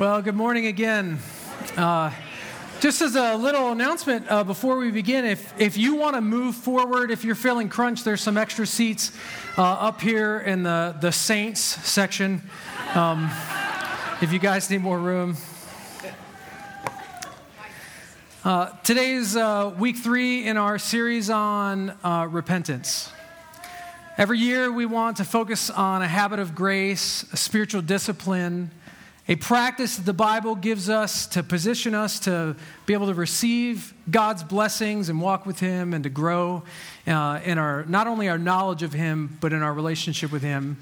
Well, good morning again. Uh, just as a little announcement uh, before we begin, if, if you want to move forward, if you're feeling crunched, there's some extra seats uh, up here in the, the Saints section. Um, if you guys need more room. Uh, today is uh, week three in our series on uh, repentance. Every year, we want to focus on a habit of grace, a spiritual discipline, a practice that the Bible gives us to position us to be able to receive God's blessings and walk with Him and to grow uh, in our not only our knowledge of Him but in our relationship with Him.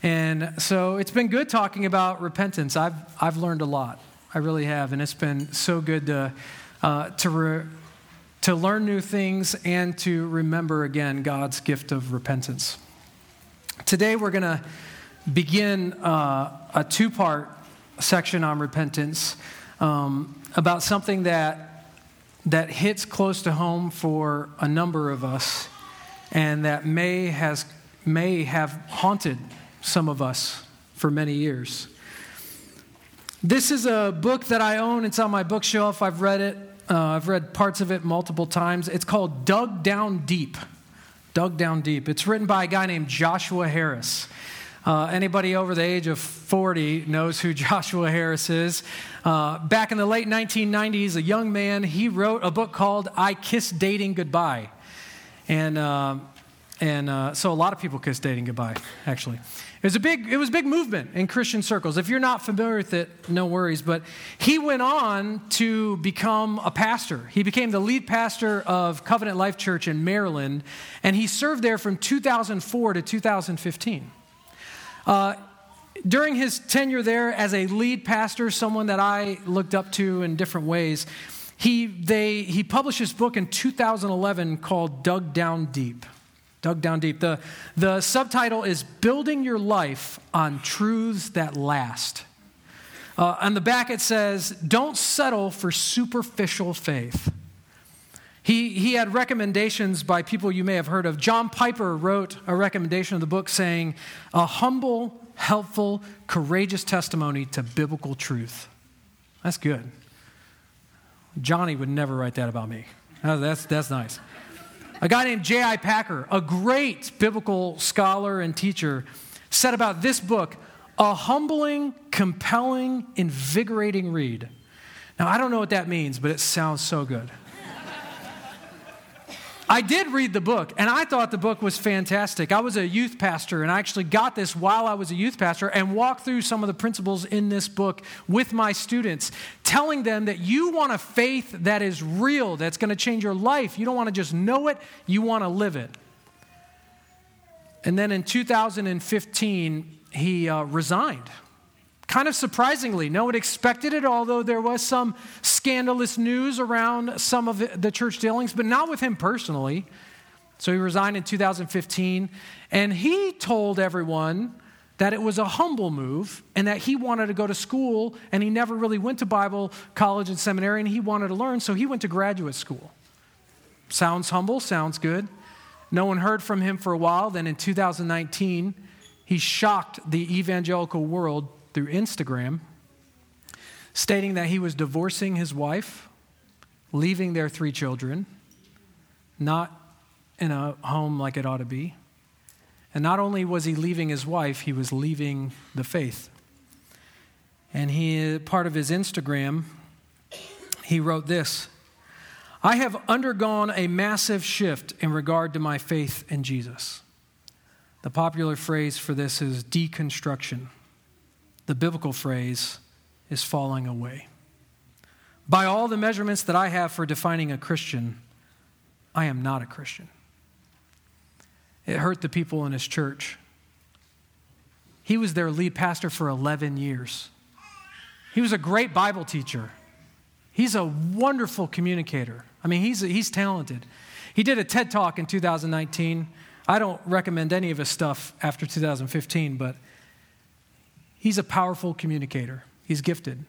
And so it's been good talking about repentance. I've I've learned a lot. I really have, and it's been so good to uh, to re, to learn new things and to remember again God's gift of repentance. Today we're going to begin uh, a two part section on repentance um, about something that, that hits close to home for a number of us and that may, has, may have haunted some of us for many years. This is a book that I own. It's on my bookshelf. I've read it. Uh, I've read parts of it multiple times. It's called Dug Down Deep. Dug Down Deep. It's written by a guy named Joshua Harris. Uh, anybody over the age of 40 knows who Joshua Harris is. Uh, back in the late 1990s, a young man, he wrote a book called I Kiss Dating Goodbye. And, uh, and uh, so a lot of people kiss dating goodbye, actually. It was, a big, it was a big movement in Christian circles. If you're not familiar with it, no worries. But he went on to become a pastor. He became the lead pastor of Covenant Life Church in Maryland, and he served there from 2004 to 2015. Uh, during his tenure there as a lead pastor, someone that I looked up to in different ways, he, they, he published his book in 2011 called Dug Down Deep. Dug Down Deep. The, the subtitle is Building Your Life on Truths That Last. Uh, on the back it says, Don't settle for superficial faith. He, he had recommendations by people you may have heard of. John Piper wrote a recommendation of the book saying, A humble, helpful, courageous testimony to biblical truth. That's good. Johnny would never write that about me. That's, that's nice. A guy named J.I. Packer, a great biblical scholar and teacher, said about this book, a humbling, compelling, invigorating read. Now, I don't know what that means, but it sounds so good. I did read the book, and I thought the book was fantastic. I was a youth pastor, and I actually got this while I was a youth pastor and walked through some of the principles in this book with my students, telling them that you want a faith that is real, that's going to change your life. You don't want to just know it, you want to live it. And then in 2015, he uh, resigned Kind of surprisingly, no one expected it, although there was some scandalous news around some of the church dealings, but not with him personally. So he resigned in 2015, and he told everyone that it was a humble move and that he wanted to go to school and he never really went to Bible college and seminary and he wanted to learn, so he went to graduate school. Sounds humble, sounds good. No one heard from him for a while. Then in 2019, he shocked the evangelical world through Instagram, stating that he was divorcing his wife, leaving their three children, not in a home like it ought to be. And not only was he leaving his wife, he was leaving the faith. And he, part of his Instagram, he wrote this I have undergone a massive shift in regard to my faith in Jesus. The popular phrase for this is deconstruction the biblical phrase is falling away. By all the measurements that I have for defining a Christian, I am not a Christian. It hurt the people in his church. He was their lead pastor for 11 years. He was a great Bible teacher. He's a wonderful communicator. I mean, he's, he's talented. He did a TED talk in 2019. I don't recommend any of his stuff after 2015, but He's a powerful communicator, he's gifted.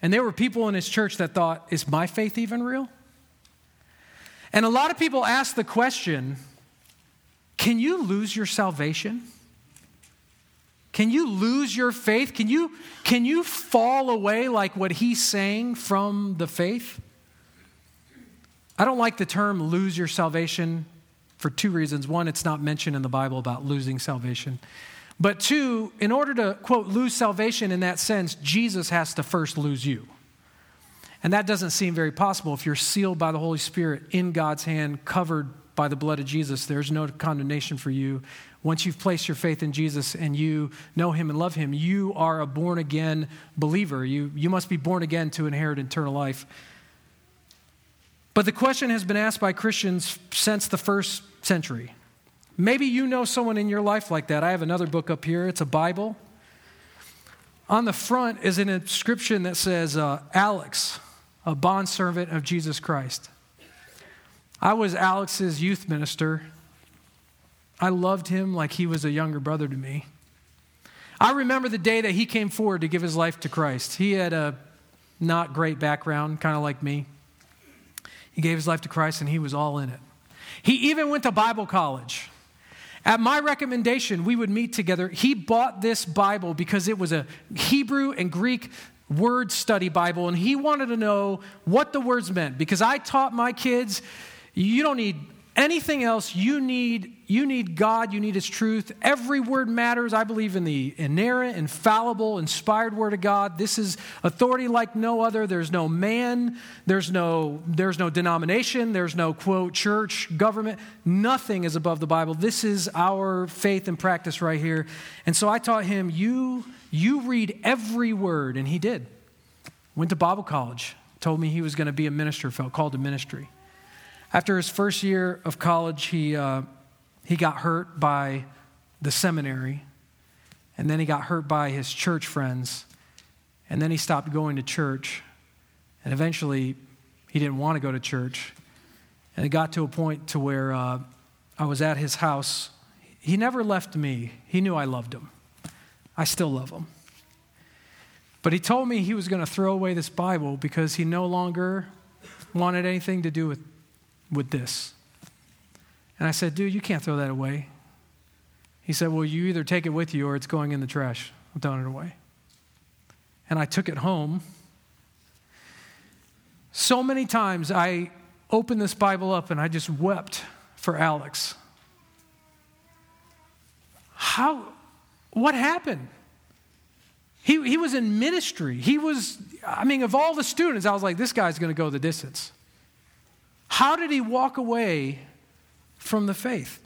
And there were people in his church that thought, is my faith even real? And a lot of people ask the question can you lose your salvation? Can you lose your faith? Can you, can you fall away like what he's saying from the faith? I don't like the term lose your salvation for two reasons. One, it's not mentioned in the Bible about losing salvation. But two, in order to, quote, lose salvation in that sense, Jesus has to first lose you. And that doesn't seem very possible. If you're sealed by the Holy Spirit in God's hand, covered by the blood of Jesus, there's no condemnation for you. Once you've placed your faith in Jesus and you know Him and love Him, you are a born again believer. You, you must be born again to inherit eternal life. But the question has been asked by Christians since the first century. Maybe you know someone in your life like that. I have another book up here, it's a Bible. On the front is an inscription that says, uh, Alex, a bondservant of Jesus Christ. I was Alex's youth minister. I loved him like he was a younger brother to me. I remember the day that he came forward to give his life to Christ. He had a not great background, kind of like me. He gave his life to Christ and he was all in it. He even went to Bible college. At my recommendation, we would meet together. He bought this Bible because it was a Hebrew and Greek word study Bible, and he wanted to know what the words meant because I taught my kids you don't need anything else. You need, you need God, you need His truth. Every word matters. I believe in the inerrant, infallible, inspired word of God. This is authority like no other. There's no man, there's no, there's no denomination, there's no quote church, government. Nothing is above the Bible. This is our faith and practice right here. And so I taught him, you, you read every word, and he did. Went to Bible college, told me he was going to be a minister, felt called to ministry. After his first year of college, he, uh, he got hurt by the seminary, and then he got hurt by his church friends, and then he stopped going to church, and eventually he didn't want to go to church. And it got to a point to where uh, I was at his house. He never left me. He knew I loved him. I still love him. But he told me he was going to throw away this Bible because he no longer wanted anything to do with with this. And I said, Dude, you can't throw that away. He said, Well, you either take it with you or it's going in the trash. I'm throwing it away. And I took it home. So many times I opened this Bible up and I just wept for Alex. How, what happened? He, he was in ministry. He was, I mean, of all the students, I was like, this guy's going to go the distance. How did he walk away from the faith?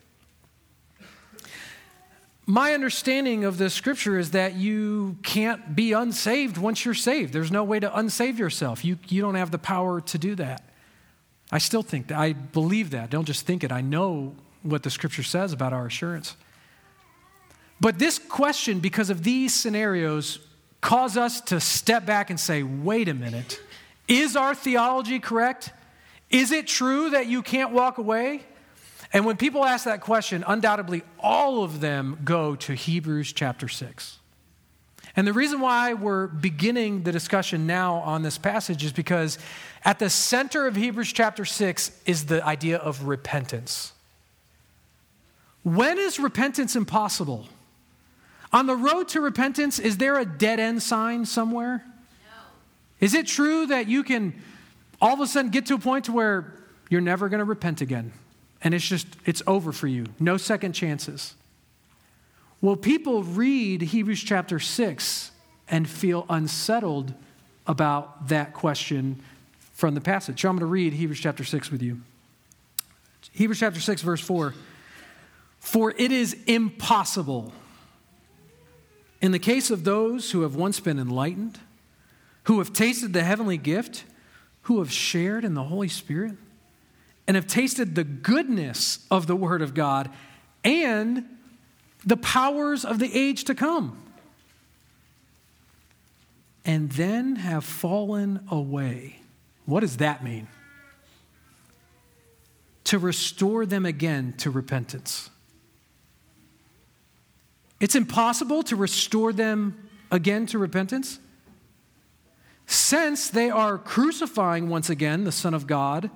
My understanding of the scripture is that you can't be unsaved once you're saved. There's no way to unsave yourself. You, you don't have the power to do that. I still think that. I believe that. Don't just think it. I know what the scripture says about our assurance. But this question, because of these scenarios, cause us to step back and say, wait a minute, is our theology correct? Is it true that you can't walk away? And when people ask that question, undoubtedly all of them go to Hebrews chapter 6. And the reason why we're beginning the discussion now on this passage is because at the center of Hebrews chapter 6 is the idea of repentance. When is repentance impossible? On the road to repentance, is there a dead end sign somewhere? No. Is it true that you can all of a sudden get to a point to where you're never going to repent again. And it's just, it's over for you. No second chances. Well, people read Hebrews chapter 6 and feel unsettled about that question from the passage. So I'm going to read Hebrews chapter 6 with you. Hebrews chapter 6, verse 4. For it is impossible, in the case of those who have once been enlightened, who have tasted the heavenly gift, who have shared in the Holy Spirit and have tasted the goodness of the Word of God and the powers of the age to come, and then have fallen away. What does that mean? To restore them again to repentance. It's impossible to restore them again to repentance. Since they are crucifying once again the Son of God,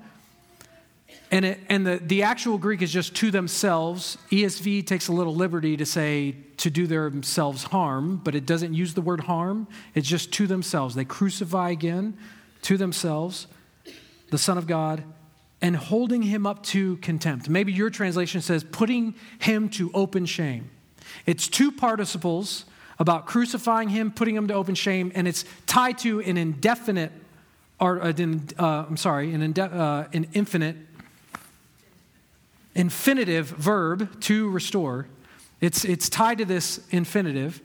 And, it, and the, the actual Greek is just to themselves. ESV takes a little liberty to say to do themselves harm, but it doesn't use the word harm. It's just to themselves. They crucify again to themselves the Son of God and holding him up to contempt. Maybe your translation says putting him to open shame. It's two participles about crucifying him, putting him to open shame, and it's tied to an indefinite, or uh, uh I'm sorry, an, inde- uh, an infinite infinitive verb to restore. It's, it's tied to this infinitive.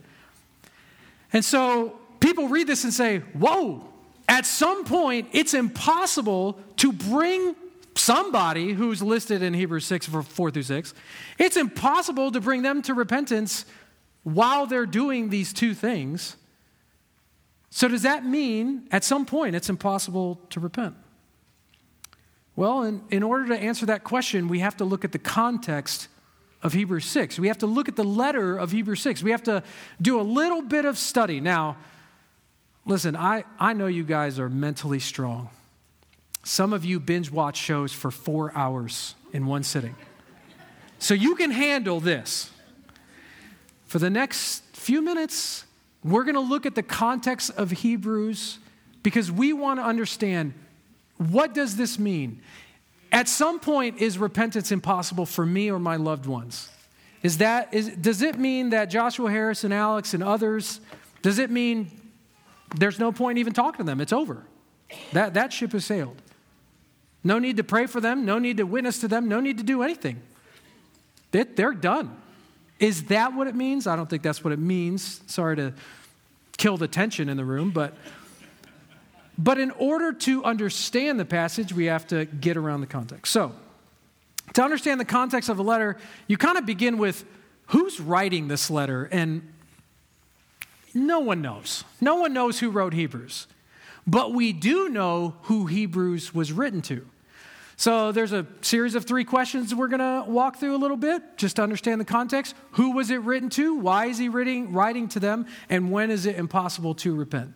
And so people read this and say, whoa, at some point, it's impossible to bring somebody who's listed in Hebrews 6, 4 through 6, it's impossible to bring them to repentance while they're doing these two things. So, does that mean at some point it's impossible to repent? Well, in, in order to answer that question, we have to look at the context of Hebrews 6. We have to look at the letter of Hebrews 6. We have to do a little bit of study. Now, listen, I, I know you guys are mentally strong. Some of you binge watch shows for four hours in one sitting. So you can handle this. For the next few minutes, we're going to look at the context of Hebrews because we want to understand what does this mean? At some point, is repentance impossible for me or my loved ones? Is that, is, does it mean that Joshua Harris and Alex and others, does it mean there's no point even talking to them? It's over. That, that ship has sailed. No need to pray for them, no need to witness to them, no need to do anything. They, they're done. Is that what it means? I don't think that's what it means. Sorry to kill the tension in the room, but but in order to understand the passage, we have to get around the context. So, to understand the context of a letter, you kind of begin with who's writing this letter, and no one knows. No one knows who wrote Hebrews. But we do know who Hebrews was written to. So there's a series of three questions we're going to walk through a little bit just to understand the context. Who was it written to? Why is he writing, writing to them? And when is it impossible to repent?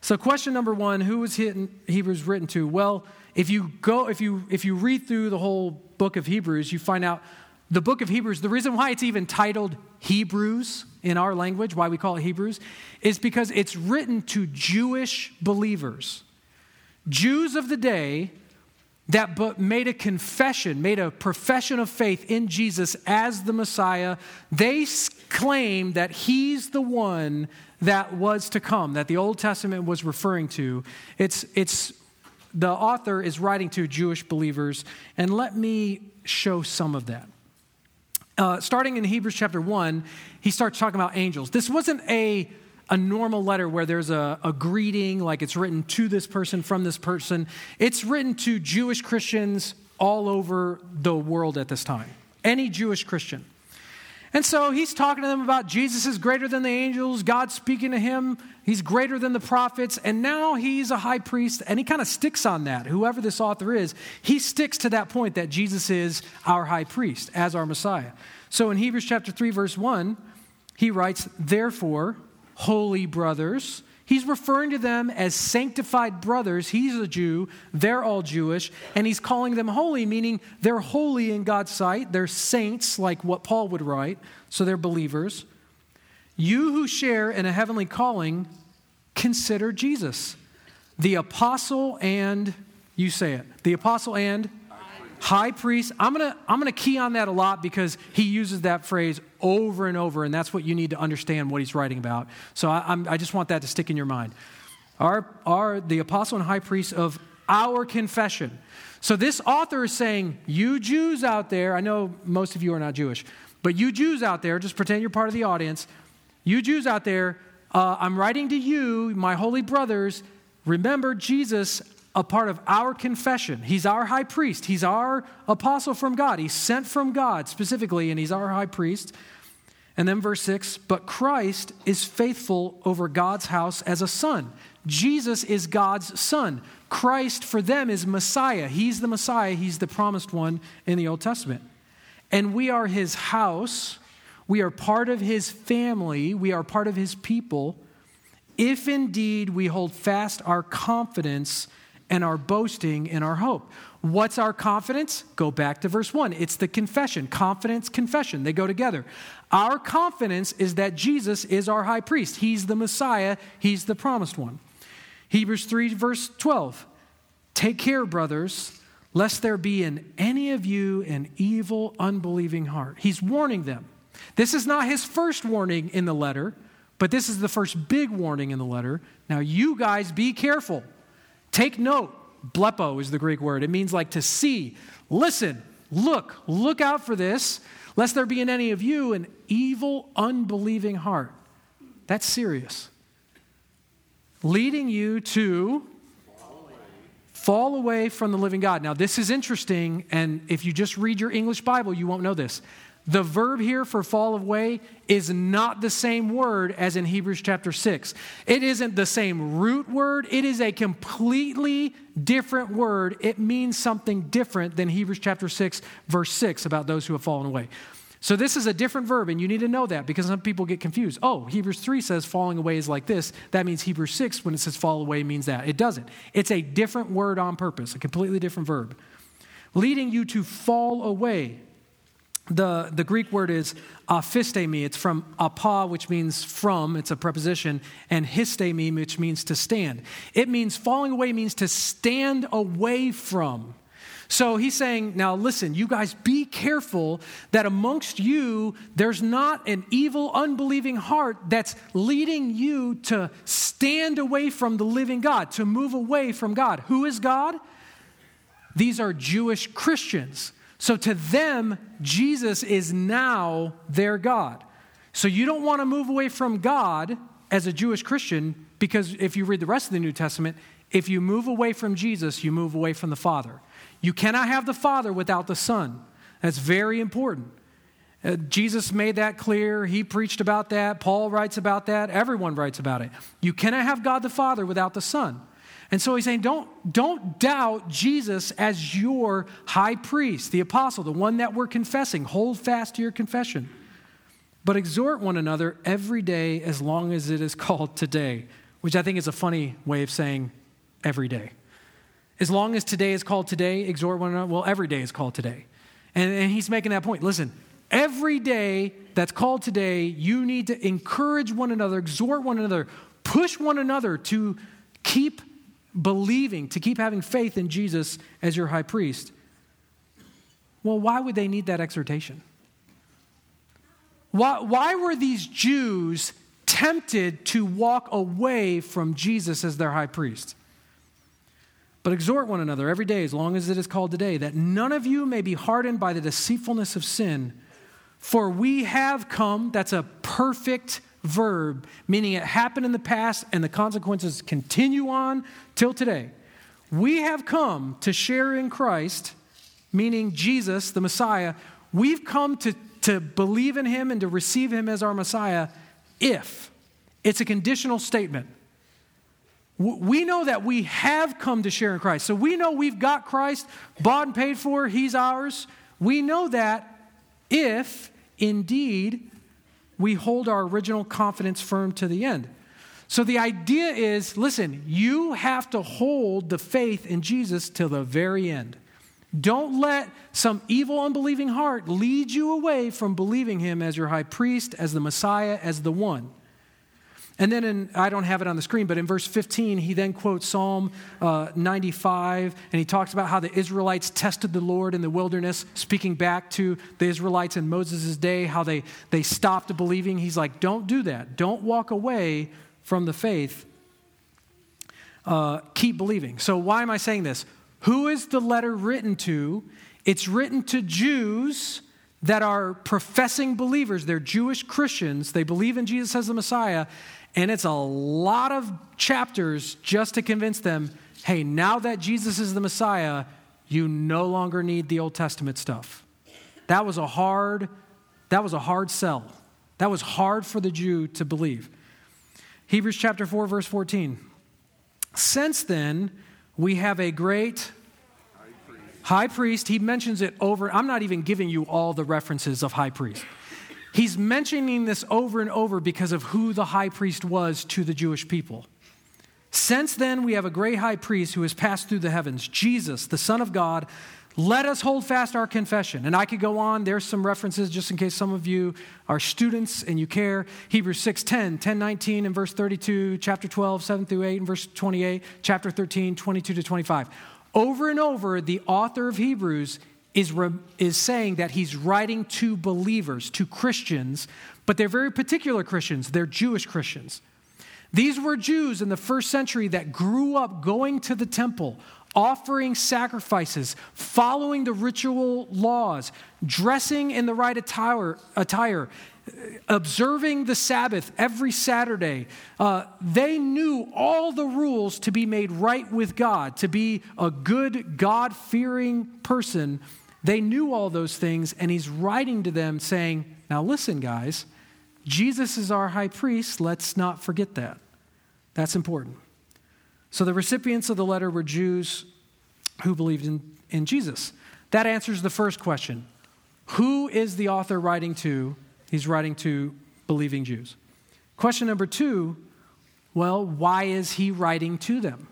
So, question number one: Who was Hebrews written to? Well, if you go, if you if you read through the whole book of Hebrews, you find out the book of Hebrews. The reason why it's even titled Hebrews in our language, why we call it Hebrews, is because it's written to Jewish believers, Jews of the day that book made a confession, made a profession of faith in Jesus as the Messiah. They claim that He's the one that was to come, that the Old Testament was referring to. It's, it's, the author is writing to Jewish believers, and let me show some of that. Uh, starting in Hebrews chapter 1, he starts talking about angels. This wasn't a, a normal letter where there's a, a greeting, like it's written to this person from this person. It's written to Jewish Christians all over the world at this time. Any Jewish Christian. And so he's talking to them about Jesus is greater than the angels, God speaking to him, he's greater than the prophets, and now he's a high priest, and he kind of sticks on that. Whoever this author is, he sticks to that point that Jesus is our high priest as our Messiah. So in Hebrews chapter 3, verse 1, he writes, Therefore, holy brothers, He's referring to them as sanctified brothers. He's a Jew, they're all Jewish, and he's calling them holy, meaning they're holy in God's sight. They're saints, like what Paul would write, so they're believers. You who share in a heavenly calling, consider Jesus, the apostle and, you say it, the apostle and high priest. I'm to I'm to key on that a lot because he uses that phrase over and over, and that's what you need to understand what he's writing about. So I, I just want that to stick in your mind. Our, our, the apostle and high priest of our confession. So this author is saying, You Jews out there, I know most of you are not Jewish, but you Jews out there, just pretend you're part of the audience. You Jews out there, uh, I'm writing to you, my holy brothers, remember Jesus a part of our confession. He's our high priest. He's our apostle from God. He's sent from God specifically, and he's our high priest. And then verse 6 But Christ is faithful over God's house as a son. Jesus is God's son. Christ for them is Messiah. He's the Messiah, he's the promised one in the Old Testament. And we are his house. We are part of his family. We are part of his people. If indeed we hold fast our confidence and our boasting in our hope. What's our confidence? Go back to verse 1. It's the confession. Confidence, confession. They go together. Our confidence is that Jesus is our high priest. He's the Messiah, He's the promised one. Hebrews 3, verse 12. Take care, brothers, lest there be in any of you an evil, unbelieving heart. He's warning them. This is not his first warning in the letter, but this is the first big warning in the letter. Now, you guys be careful. Take note blepo is the Greek word. It means like to see, listen, look, look out for this, lest there be in any of you an evil, unbelieving heart. That's serious. Leading you to fall away from the living God. Now, this is interesting, and if you just read your English Bible, you won't know this. The verb here for fall away is not the same word as in Hebrews chapter 6. It isn't the same root word, it is a completely different word. It means something different than Hebrews chapter 6, verse 6 about those who have fallen away. So, this is a different verb, and you need to know that because some people get confused. Oh, Hebrews 3 says falling away is like this. That means Hebrews 6, when it says fall away, means that. It doesn't. It's a different word on purpose, a completely different verb. Leading you to fall away the, the Greek word is aphistemi. It's from apo, which means from, it's a preposition, and histemi, which means to stand. It means falling away means to stand away from. So he's saying, now listen, you guys be careful that amongst you there's not an evil, unbelieving heart that's leading you to stand away from the living God, to move away from God. Who is God? These are Jewish Christians. So to them, Jesus is now their God. So you don't want to move away from God as a Jewish Christian because if you read the rest of the New Testament, if you move away from Jesus, you move away from the Father. You cannot have the Father without the Son. That's very important. Uh, Jesus made that clear. He preached about that. Paul writes about that. Everyone writes about it. You cannot have God the Father without the Son. And so he's saying, don't, don't doubt Jesus as your high priest, the apostle, the one that we're confessing. Hold fast to your confession. But exhort one another every day as long as it is called today, which I think is a funny way of saying every day. As long as today is called today, exhort one another. Well, every day is called today. And, and he's making that point. Listen, every day that's called today, you need to encourage one another, exhort one another, push one another to keep believing, to keep having faith in Jesus as your high priest. Well, why would they need that exhortation? Why, why were these Jews tempted to walk away from Jesus as their high priest? But exhort one another every day, as long as it is called today, that none of you may be hardened by the deceitfulness of sin. For we have come, that's a perfect verb, meaning it happened in the past and the consequences continue on till today. We have come to share in Christ, meaning Jesus, the Messiah. We've come to, to believe in him and to receive him as our Messiah if. It's a conditional statement. We know that we have come to share in Christ. So we know we've got Christ, bought and paid for, he's ours. We know that if indeed we hold our original confidence firm to the end. So the idea is listen, you have to hold the faith in Jesus till the very end. Don't let some evil, unbelieving heart lead you away from believing him as your high priest, as the Messiah, as the one. And then in, I don't have it on the screen, but in verse 15, he then quotes Psalm uh, 95, and he talks about how the Israelites tested the Lord in the wilderness, speaking back to the Israelites in Moses' day, how they, they stopped believing. He's like, don't do that. Don't walk away from the faith. Uh, keep believing. So, why am I saying this? Who is the letter written to? It's written to Jews that are professing believers. They're Jewish Christians. They believe in Jesus as the Messiah. And it's a lot of chapters just to convince them hey, now that Jesus is the Messiah, you no longer need the Old Testament stuff. That was a hard, that was a hard sell. That was hard for the Jew to believe. Hebrews chapter 4, verse 14. Since then, we have a great high priest. high priest. He mentions it over. I'm not even giving you all the references of high priest. He's mentioning this over and over because of who the high priest was to the Jewish people. Since then, we have a great high priest who has passed through the heavens, Jesus, the Son of God. Let us hold fast our confession. And I could go on. There's some references just in case some of you are students and you care. Hebrews 6 10, 10 19 and verse 32, chapter 12, 7 through 8 and verse 28, chapter 13, 22 to 25. Over and over, the author of Hebrews is, re- is saying that he's writing to believers, to Christians, but they're very particular Christians. They're Jewish Christians. These were Jews in the first century that grew up going to the temple, offering sacrifices, following the ritual laws, dressing in the right attire, attire observing the Sabbath every Saturday. Uh, they knew all the rules to be made right with God, to be a good, God fearing person. They knew all those things, and he's writing to them saying, Now listen, guys, Jesus is our high priest. Let's not forget that. That's important. So the recipients of the letter were Jews who believed in, in Jesus. That answers the first question Who is the author writing to? He's writing to believing Jews. Question number two well, why is he writing to them?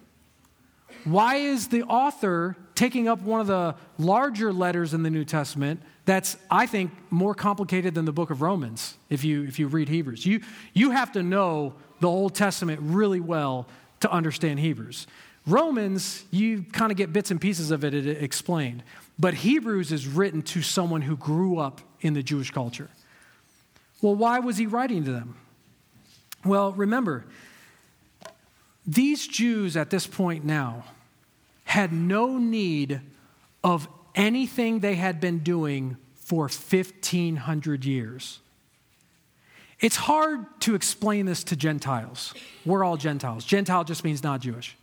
Why is the author taking up one of the larger letters in the New Testament that's, I think, more complicated than the book of Romans if you, if you read Hebrews? You, you have to know the Old Testament really well to understand Hebrews. Romans, you kind of get bits and pieces of it explained. But Hebrews is written to someone who grew up in the Jewish culture. Well, why was he writing to them? Well, remember, these Jews at this point now had no need of anything they had been doing for 1,500 years. It's hard to explain this to Gentiles. We're all Gentiles. Gentile just means not Jewish.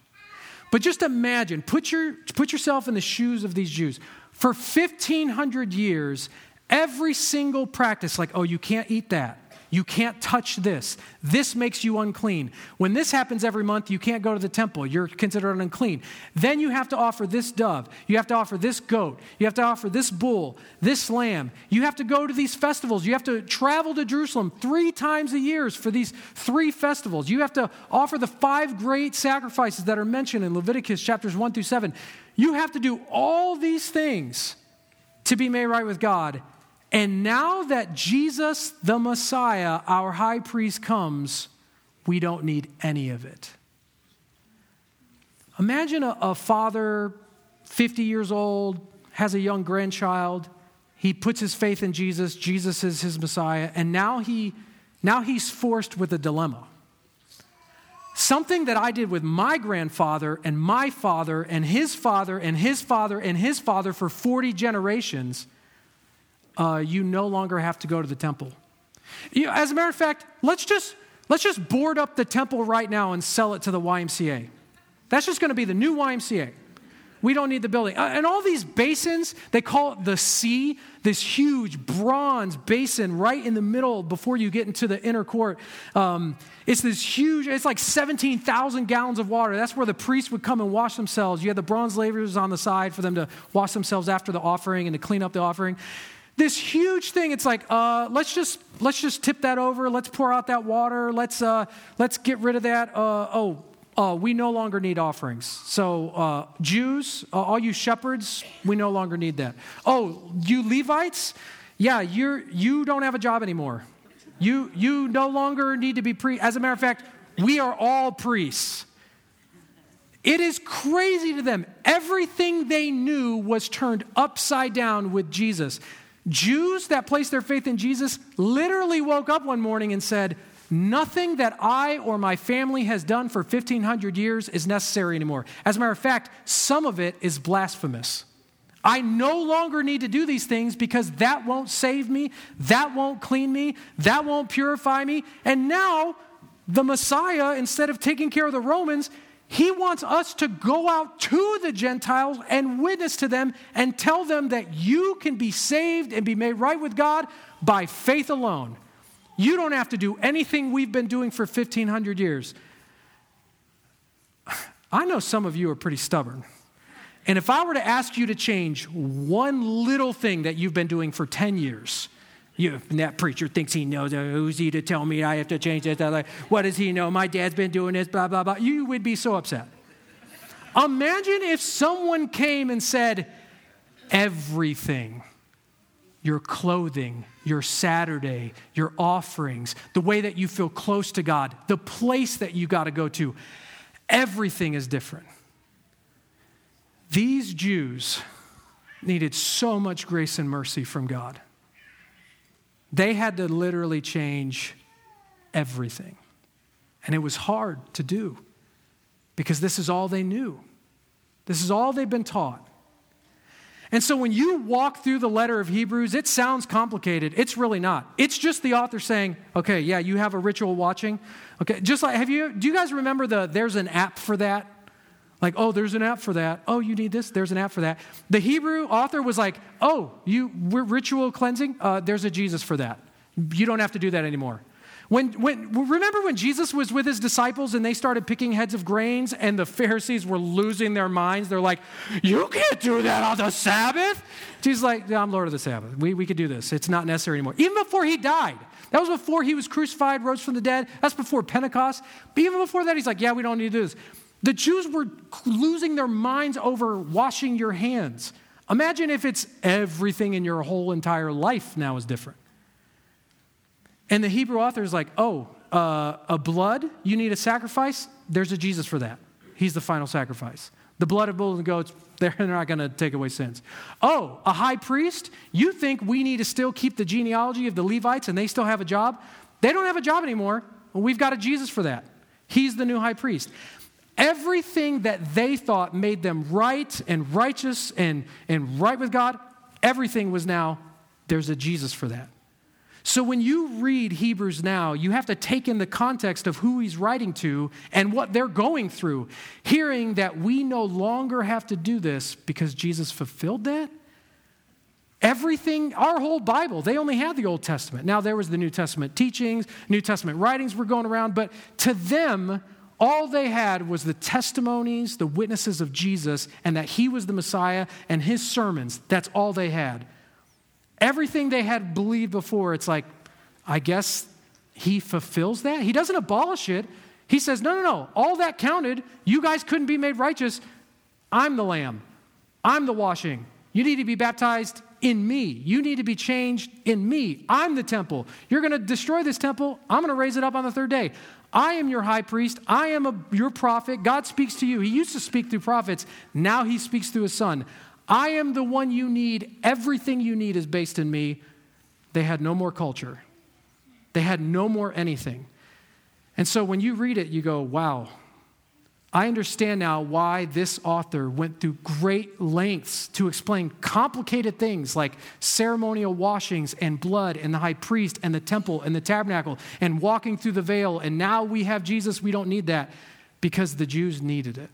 But just imagine, put, your, put yourself in the shoes of these Jews. For 1,500 years, every single practice, like, oh, you can't eat that. You can't touch this. This makes you unclean. When this happens every month, you can't go to the temple. You're considered unclean. Then you have to offer this dove. You have to offer this goat. You have to offer this bull, this lamb. You have to go to these festivals. You have to travel to Jerusalem three times a year for these three festivals. You have to offer the five great sacrifices that are mentioned in Leviticus chapters 1 through 7. You have to do all these things to be made right with God. And now that Jesus, the Messiah, our high priest, comes, we don't need any of it. Imagine a, a, father, 50 years old, has a young grandchild. He puts his faith in Jesus. Jesus is his Messiah. And now, he, now he's forced with a dilemma. Something that I did with my grandfather and my father and his father and his father and his father for 40 generations – uh, you no longer have to go to the temple. You know, as a matter of fact, let's just, let's just board up the temple right now and sell it to the YMCA. That's just going to be the new YMCA. We don't need the building. Uh, and all these basins, they call it the sea, this huge bronze basin right in the middle before you get into the inner court. Um, it's this huge, it's like 17,000 gallons of water. That's where the priests would come and wash themselves. You had the bronze lavers on the side for them to wash themselves after the offering and to clean up the offering this huge thing it's like uh, let's just let's just tip that over. Let's pour out that water. Let's uh, let's get rid of that. Uh, oh uh, we no longer need offerings. So uh, jews uh, all you shepherds we no longer need that. Oh you levites? Yeah you're you don't have a job anymore. You you no longer need to be pre as a matter of fact we are all priests. It is crazy to them. Everything they knew was turned upside down with Jesus. Jews that placed their faith in Jesus literally woke up one morning and said, Nothing that I or my family has done for 1,500 years is necessary anymore. As a matter of fact, some of it is blasphemous. I no longer need to do these things because that won't save me, that won't clean me, that won't purify me. And now, the Messiah, instead of taking care of the Romans, he wants us to go out to the Gentiles and witness to them and tell them that you can be saved and be made right with God by faith alone. You don't have to do anything we've been doing for 1,500 years. I know some of you are pretty stubborn. And if I were to ask you to change one little thing that you've been doing for 10 years, You, that preacher thinks he knows. Uh, who's he to tell me I have to change this? Like, what does he know? My dad's been doing this, blah, blah, blah. You would be so upset. Imagine if someone came and said, everything your clothing, your Saturday, your offerings, the way that you feel close to God, the place that you got to go to. Everything is different. These Jews needed so much grace and mercy from God. They had to literally change everything. And it was hard to do because this is all they knew. This is all they've been taught. And so when you walk through the letter of Hebrews, it sounds complicated. It's really not. It's just the author saying, okay, yeah, you have a ritual watching. Okay, just like, have you, do you guys remember the, there's an app for that? Like, oh, there's an app for that. Oh, you need this? There's an app for that. The Hebrew author was like, oh, you, we're ritual cleansing? Uh, there's a Jesus for that. You don't have to do that anymore. When, when, remember when Jesus was with his disciples and they started picking heads of grains and the Pharisees were losing their minds? They're like, You can't do that on the Sabbath. Jesus like, yeah, I'm Lord of the Sabbath. We, we could do this. It's not necessary anymore. Even before he died. That was before he was crucified, rose from the dead. That's before Pentecost. But even before that, he's like, Yeah, we don't need to do this. The Jews were losing their minds over washing your hands. Imagine if it's everything in your whole entire life now is different. And the Hebrew author is like, oh, uh, a blood, you need a sacrifice? There's a Jesus for that. He's the final sacrifice. The blood of bulls and goats, they're not going to take away sins. Oh, a high priest? You think we need to still keep the genealogy of the Levites and they still have a job? They don't have a job anymore. Well, we've got a Jesus for that. He's the new high priest. Everything that they thought made them right and righteous and, and right with God, everything was now, there's a Jesus for that. So when you read Hebrews now, you have to take in the context of who he's writing to and what they're going through, hearing that we no longer have to do this because Jesus fulfilled that. Everything, our whole Bible, they only had the Old Testament. Now there was the New Testament teachings, New Testament writings were going around, but to them, all they had was the testimonies, the witnesses of Jesus, and that he was the Messiah and his sermons. That's all they had. Everything they had believed before, it's like, I guess he fulfills that. He doesn't abolish it. He says, no, no, no, all that counted. You guys couldn't be made righteous. I'm the lamb, I'm the washing. You need to be baptized in me. You need to be changed in me. I'm the temple. You're going to destroy this temple. I'm going to raise it up on the third day. I am your high priest. I am a, your prophet. God speaks to you. He used to speak through prophets. Now he speaks through his son. I am the one you need. Everything you need is based in me. They had no more culture, they had no more anything. And so when you read it, you go, wow, I understand now why this author went through great lengths to explain complicated things like ceremonial washings and blood and the high priest and the temple and the tabernacle and walking through the veil. And now we have Jesus, we don't need that because the Jews needed it.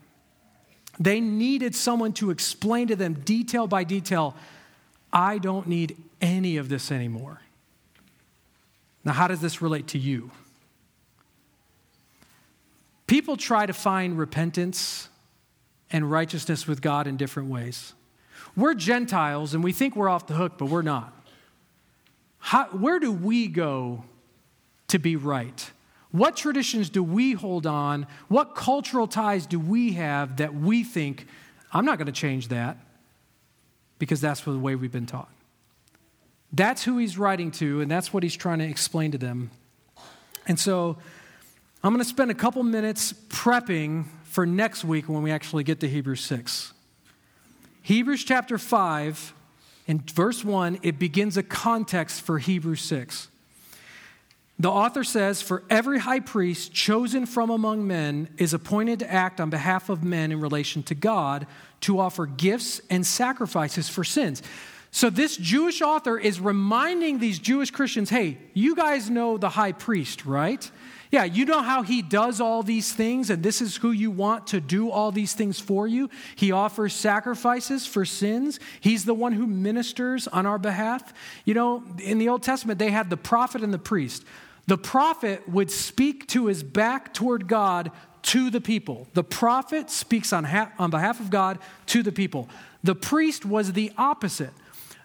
They needed someone to explain to them detail by detail I don't need any of this anymore. Now, how does this relate to you? People try to find repentance and righteousness with God in different ways. We're Gentiles and we think we're off the hook, but we're not. How, where do we go to be right? What traditions do we hold on? What cultural ties do we have that we think, I'm not going to change that because that's the way we've been taught? That's who he's writing to, and that's what he's trying to explain to them. And so I'm going to spend a couple minutes prepping for next week when we actually get to Hebrews 6. Hebrews chapter 5, in verse 1, it begins a context for Hebrews 6. The author says, For every high priest chosen from among men is appointed to act on behalf of men in relation to God to offer gifts and sacrifices for sins. So, this Jewish author is reminding these Jewish Christians hey, you guys know the high priest, right? Yeah, you know how he does all these things, and this is who you want to do all these things for you. He offers sacrifices for sins. He's the one who ministers on our behalf. You know, in the Old Testament, they had the prophet and the priest. The prophet would speak to his back toward God to the people. The prophet speaks on, ha- on behalf of God to the people. The priest was the opposite.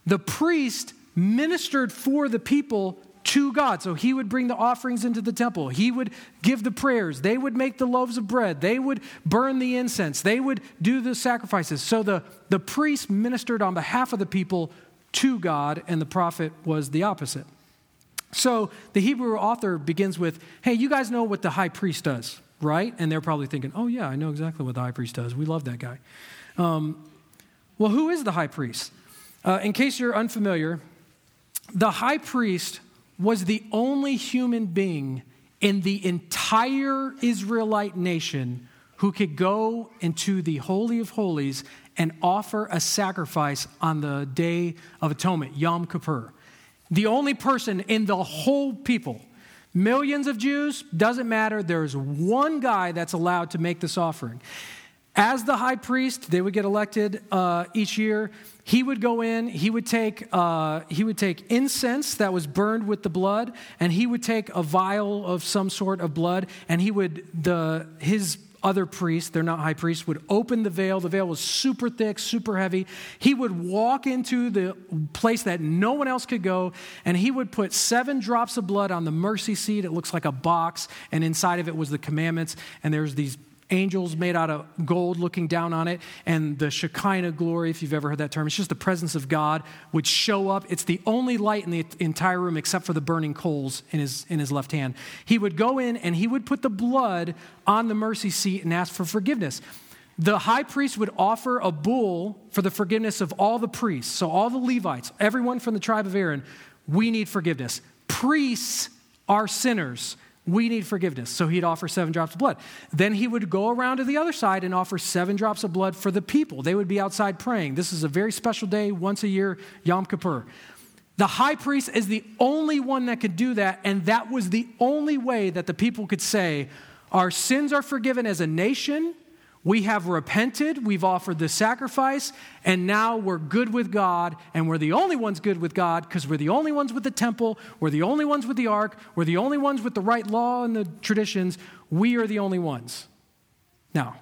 The priest ministered for the people to God. So he would bring the offerings into the temple. He would give the prayers. They would make the loaves of bread. They would burn the incense. They would do the sacrifices. So the, the priest ministered on behalf of the people to God, and the prophet was the opposite. So the Hebrew author begins with, Hey, you guys know what the high priest does, right? And they're probably thinking, Oh, yeah, I know exactly what the high priest does. We love that guy. Um, well, who is the high priest? Uh, in case you're unfamiliar, the high priest was the only human being in the entire Israelite nation who could go into the Holy of Holies and offer a sacrifice on the Day of Atonement, Yom Kippur. The only person in the whole people, millions of Jews, doesn't matter. There's one guy that's allowed to make this offering. As the high priest, they would get elected uh, each year. He would go in, he would, take, uh, he would take incense that was burned with the blood, and he would take a vial of some sort of blood, and he would, the, his other priests, they're not high priests, would open the veil. The veil was super thick, super heavy. He would walk into the place that no one else could go, and he would put seven drops of blood on the mercy seat. It looks like a box, and inside of it was the commandments, and there's these angels made out of gold looking down on it, and the Shekinah glory, if you've ever heard that term, it's just the presence of God would show up. It's the only light in the entire room except for the burning coals in his, in his left hand. He would go in and he would put the blood on the mercy seat and ask for forgiveness. The high priest would offer a bull for the forgiveness of all the priests. So, all the Levites, everyone from the tribe of Aaron, we need forgiveness. Priests are sinners we need forgiveness. So he'd offer seven drops of blood. Then he would go around to the other side and offer seven drops of blood for the people. They would be outside praying. This is a very special day, once a year, Yom Kippur. The high priest is the only one that could do that, and that was the only way that the people could say, Our sins are forgiven as a nation, we have repented, we've offered the sacrifice, and now we're good with God, and we're the only ones good with God because we're the only ones with the temple, we're the only ones with the ark, we're the only ones with the right law and the traditions. We are the only ones. Now,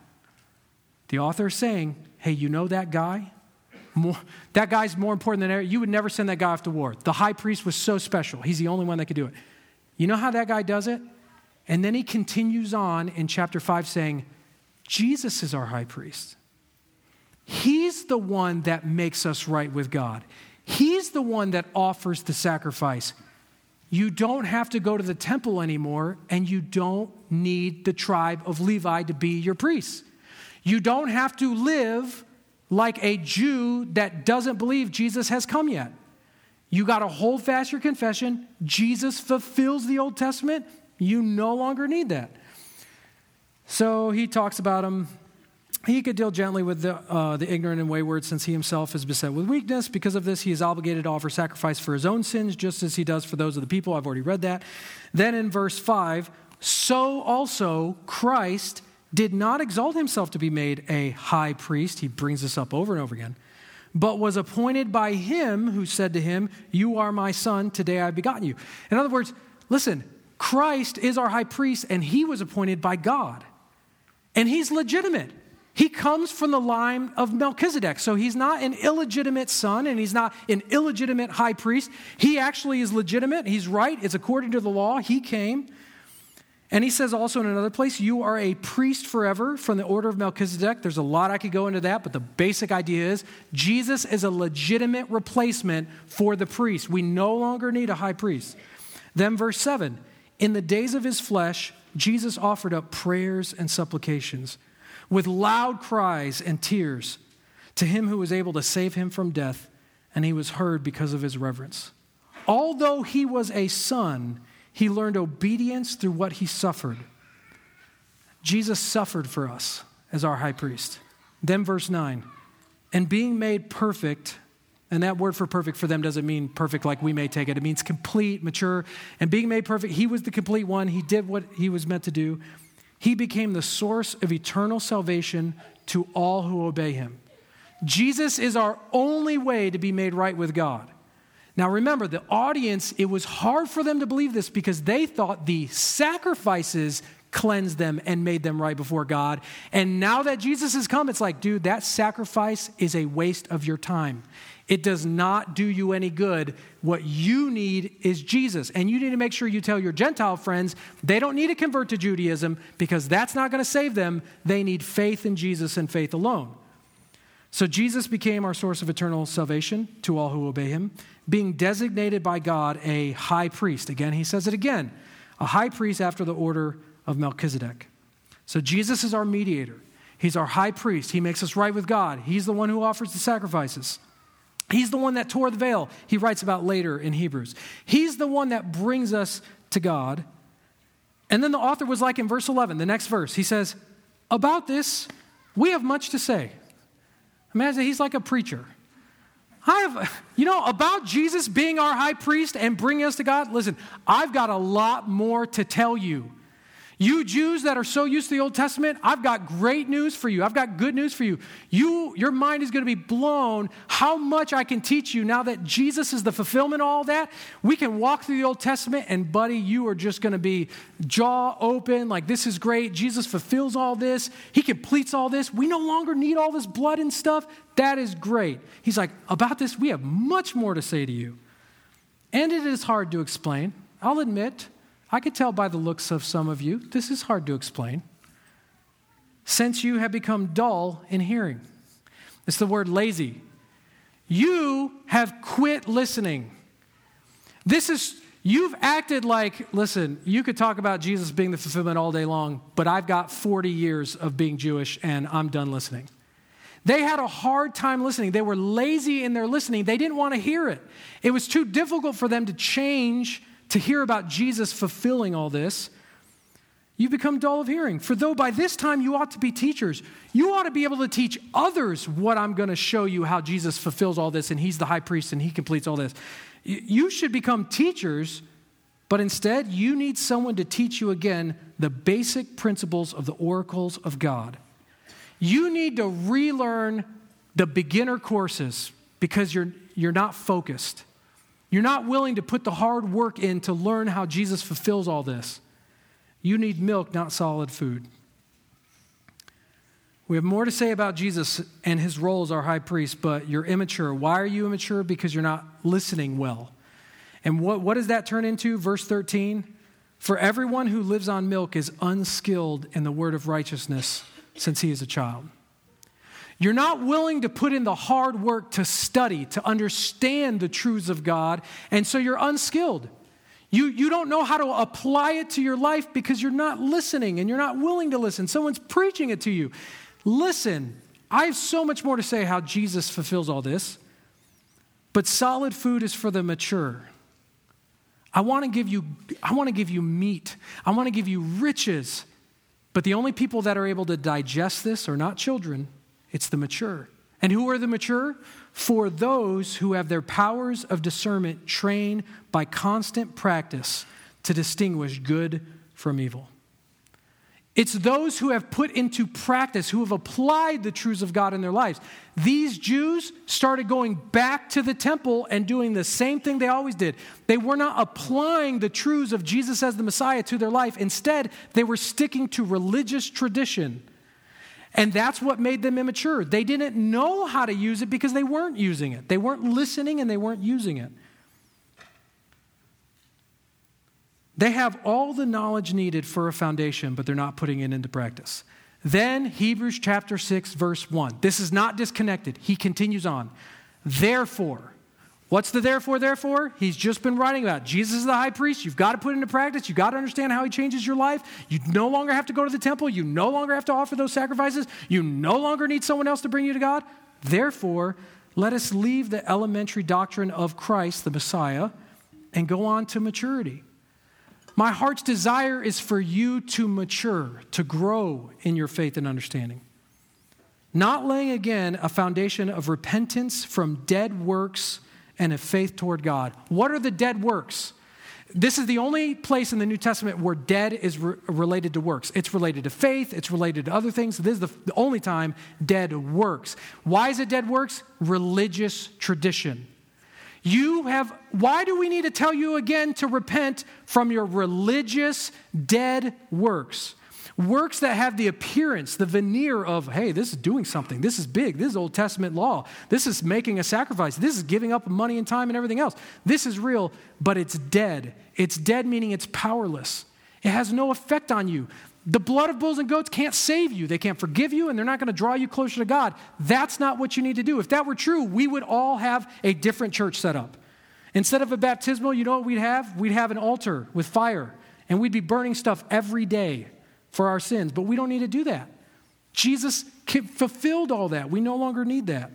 the author is saying, hey, you know that guy? More, that guy's more important than ever. You would never send that guy off to war. The high priest was so special. He's the only one that could do it. You know how that guy does it? And then he continues on in chapter 5 saying, Jesus is our high priest. He's the one that makes us right with God. He's the one that offers the sacrifice. You don't have to go to the temple anymore, and you don't need the tribe of Levi to be your priest. You don't have to live like a Jew that doesn't believe Jesus has come yet. You got to hold fast your confession. Jesus fulfills the Old Testament. You no longer need that. So he talks about him. He could deal gently with the, uh, the ignorant and wayward, since he himself is beset with weakness. Because of this, he is obligated to offer sacrifice for his own sins, just as he does for those of the people. I've already read that. Then in verse 5, so also Christ did not exalt himself to be made a high priest. He brings this up over and over again. But was appointed by him who said to him, You are my son, today I have begotten you. In other words, listen, Christ is our high priest, and he was appointed by God. And he's legitimate. He comes from the line of Melchizedek. So he's not an illegitimate son and he's not an illegitimate high priest. He actually is legitimate. He's right. It's according to the law. He came. And he says also in another place, You are a priest forever from the order of Melchizedek. There's a lot I could go into that, but the basic idea is Jesus is a legitimate replacement for the priest. We no longer need a high priest. Then, verse 7 In the days of his flesh, Jesus offered up prayers and supplications with loud cries and tears to him who was able to save him from death, and he was heard because of his reverence. Although he was a son, he learned obedience through what he suffered. Jesus suffered for us as our high priest. Then, verse 9, and being made perfect, and that word for perfect for them doesn't mean perfect like we may take it. It means complete, mature. And being made perfect, he was the complete one. He did what he was meant to do. He became the source of eternal salvation to all who obey him. Jesus is our only way to be made right with God. Now remember, the audience, it was hard for them to believe this because they thought the sacrifices cleansed them and made them right before God. And now that Jesus has come, it's like, dude, that sacrifice is a waste of your time. It does not do you any good. What you need is Jesus. And you need to make sure you tell your Gentile friends they don't need to convert to Judaism because that's not going to save them. They need faith in Jesus and faith alone. So Jesus became our source of eternal salvation to all who obey him, being designated by God a high priest. Again, he says it again a high priest after the order of Melchizedek. So Jesus is our mediator. He's our high priest. He makes us right with God. He's the one who offers the sacrifices. He's the one that tore the veil, he writes about later in Hebrews. He's the one that brings us to God. And then the author was like in verse 11, the next verse, he says, About this, we have much to say. Imagine he's like a preacher. I have, you know, about Jesus being our high priest and bringing us to God, listen, I've got a lot more to tell you. You Jews that are so used to the Old Testament, I've got great news for you. I've got good news for you. You your mind is going to be blown how much I can teach you now that Jesus is the fulfillment of all that. We can walk through the Old Testament and buddy, you are just going to be jaw open like this is great. Jesus fulfills all this. He completes all this. We no longer need all this blood and stuff. That is great. He's like, about this we have much more to say to you. And it is hard to explain. I'll admit I could tell by the looks of some of you, this is hard to explain. Since you have become dull in hearing, it's the word lazy. You have quit listening. This is, you've acted like, listen, you could talk about Jesus being the fulfillment all day long, but I've got 40 years of being Jewish and I'm done listening. They had a hard time listening. They were lazy in their listening. They didn't want to hear it. It was too difficult for them to change to hear about Jesus fulfilling all this, you become dull of hearing. For though by this time you ought to be teachers, you ought to be able to teach others what I'm going to show you how Jesus fulfills all this and he's the high priest and he completes all this. You should become teachers, but instead you need someone to teach you again the basic principles of the oracles of God. You need to relearn the beginner courses because you're, you're not focused. You're not willing to put the hard work in to learn how Jesus fulfills all this. You need milk, not solid food. We have more to say about Jesus and his role as our high priest, but you're immature. Why are you immature? Because you're not listening well. And what, what does that turn into? Verse 13 For everyone who lives on milk is unskilled in the word of righteousness since he is a child. You're not willing to put in the hard work to study, to understand the truths of God, and so you're unskilled. You, you don't know how to apply it to your life because you're not listening and you're not willing to listen. Someone's preaching it to you. Listen, I have so much more to say how Jesus fulfills all this, but solid food is for the mature. I want to give you I want to give you meat. I want to give you riches. But the only people that are able to digest this are not children, it's the mature. And who are the mature? For those who have their powers of discernment trained by constant practice to distinguish good from evil. It's those who have put into practice, who have applied the truths of God in their lives. These Jews started going back to the temple and doing the same thing they always did. They were not applying the truths of Jesus as the Messiah to their life. Instead, they were sticking to religious tradition and that's what made them immature. They didn't know how to use it because they weren't using it. They weren't listening and they weren't using it. They have all the knowledge needed for a foundation, but they're not putting it into practice. Then, Hebrews chapter 6, verse 1. This is not disconnected. He continues on. Therefore, What's the therefore, therefore? He's just been writing about Jesus is the high priest. You've got to put it into practice. You've got to understand how he changes your life. You no longer have to go to the temple. You no longer have to offer those sacrifices. You no longer need someone else to bring you to God. Therefore, let us leave the elementary doctrine of Christ, the Messiah, and go on to maturity. My heart's desire is for you to mature, to grow in your faith and understanding. Not laying again a foundation of repentance from dead works and a faith toward God. What are the dead works? This is the only place in the New Testament where dead is re- related to works. It's related to faith, it's related to other things. This is the, the only time dead works. Why is it dead works? Religious tradition. You have, why do we need to tell you again to repent from your religious dead works? Works that have the appearance, the veneer of, hey, this is doing something. This is big. This is Old Testament law. This is making a sacrifice. This is giving up money and time and everything else. This is real, but it's dead. It's dead, meaning it's powerless. It has no effect on you. The blood of bulls and goats can't save you. They can't forgive you, and they're not going to draw you closer to God. That's not what you need to do. If that were true, we would all have a different church set up. Instead of a baptismal, you know what we'd have? We'd have an altar with fire, and we'd be burning stuff every day for our sins, but we don't need to do that. Jesus fulfilled all that. We no longer need that.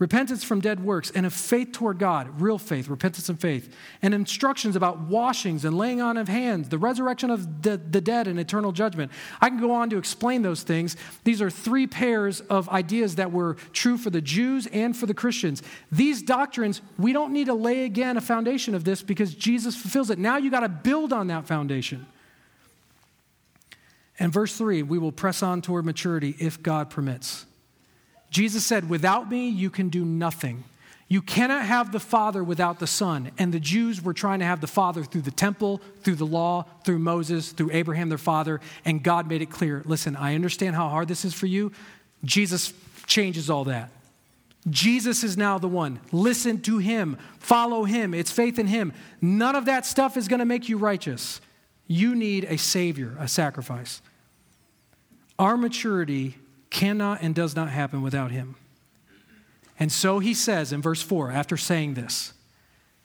Repentance from dead works and a faith toward God, real faith, repentance and faith, and instructions about washings and laying on of hands, the resurrection of the, the dead and eternal judgment. I can go on to explain those things. These are three pairs of ideas that were true for the Jews and for the Christians. These doctrines, we don't need to lay again a foundation of this because Jesus fulfills it. Now you got to build on that foundation. And verse 3 we will press on toward maturity if God permits. Jesus said, Without me, you can do nothing. You cannot have the Father without the Son. And the Jews were trying to have the Father through the temple, through the law, through Moses, through Abraham, their father. And God made it clear listen, I understand how hard this is for you. Jesus changes all that. Jesus is now the one. Listen to him, follow him. It's faith in him. None of that stuff is going to make you righteous. You need a Savior, a sacrifice. Our maturity cannot and does not happen without Him. And so he says in verse 4, after saying this,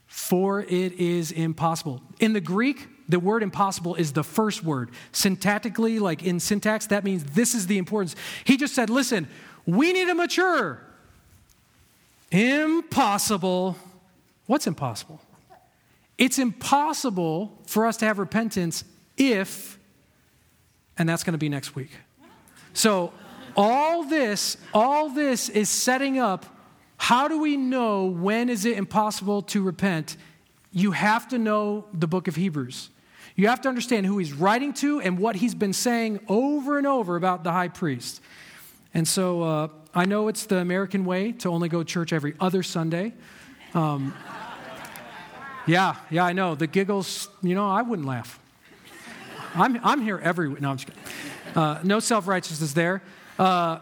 for it is impossible. In the Greek, the word impossible is the first word. Syntactically, like in syntax, that means this is the importance. He just said, listen, we need to mature. Impossible. What's impossible? It's impossible for us to have repentance if, and that's going to be next week. So, all this, all this is setting up how do we know when is it impossible to repent? You have to know the book of Hebrews. You have to understand who he's writing to and what he's been saying over and over about the high priest. And so uh, I know it's the American way to only go to church every other Sunday. Um, yeah, yeah, I know. The giggles, you know, I wouldn't laugh. I'm, I'm here every week. No, I'm just kidding. Uh, no self righteousness there. Uh,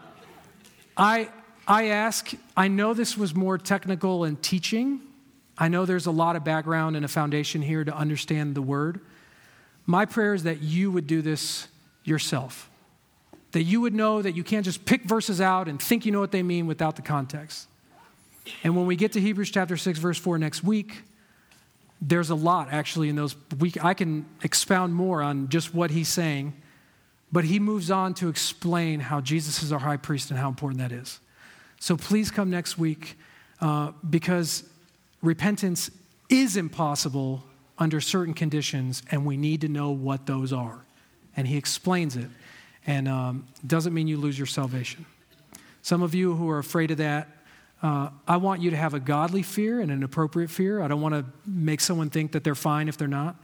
I, I ask, I know this was more technical and teaching. I know there's a lot of background and a foundation here to understand the word. My prayer is that you would do this yourself. That you would know that you can't just pick verses out and think you know what they mean without the context. And when we get to Hebrews chapter 6, verse 4 next week, there's a lot actually in those. We, I can expound more on just what he's saying, but he moves on to explain how Jesus is our high priest and how important that is. So please come next week uh, because repentance is impossible under certain conditions, and we need to know what those are. And he explains it, and um, doesn't mean you lose your salvation. Some of you who are afraid of that, uh, I want you to have a godly fear and an appropriate fear. I don't want to make someone think that they're fine if they're not.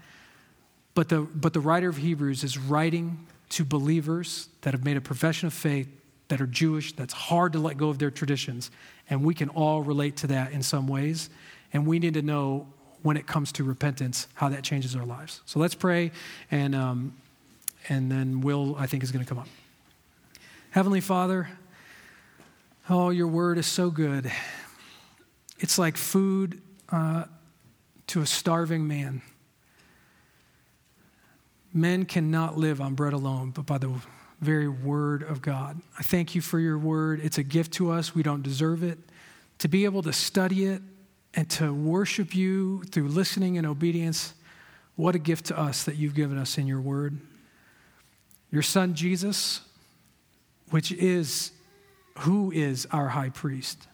But the, but the writer of Hebrews is writing to believers that have made a profession of faith, that are Jewish, that's hard to let go of their traditions. And we can all relate to that in some ways. And we need to know when it comes to repentance how that changes our lives. So let's pray, and, um, and then Will, I think, is going to come up. Heavenly Father, Oh, your word is so good. It's like food uh, to a starving man. Men cannot live on bread alone, but by the very word of God. I thank you for your word. It's a gift to us. We don't deserve it. To be able to study it and to worship you through listening and obedience, what a gift to us that you've given us in your word. Your son, Jesus, which is who is our high priest?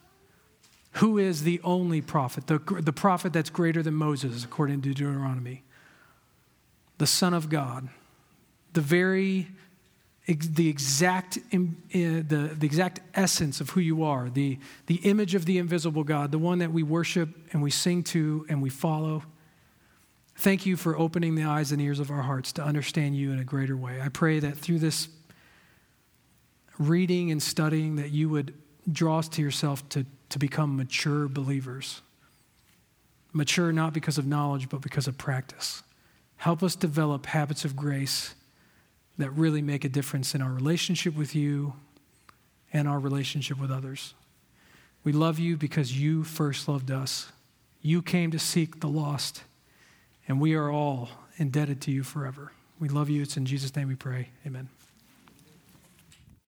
Who is the only prophet, the, the prophet that's greater than Moses, according to Deuteronomy? The Son of God, the very the exact, uh, the, the exact essence of who you are, the, the image of the invisible God, the one that we worship and we sing to and we follow. Thank you for opening the eyes and ears of our hearts to understand you in a greater way. I pray that through this reading and studying that you would draw us to yourself to, to become mature believers. Mature not because of knowledge, but because of practice. Help us develop habits of grace that really make a difference in our relationship with you and our relationship with others. We love you because you first loved us. You came to seek the lost, and we are all indebted to you forever. We love you. It's in Jesus' name we pray. Amen.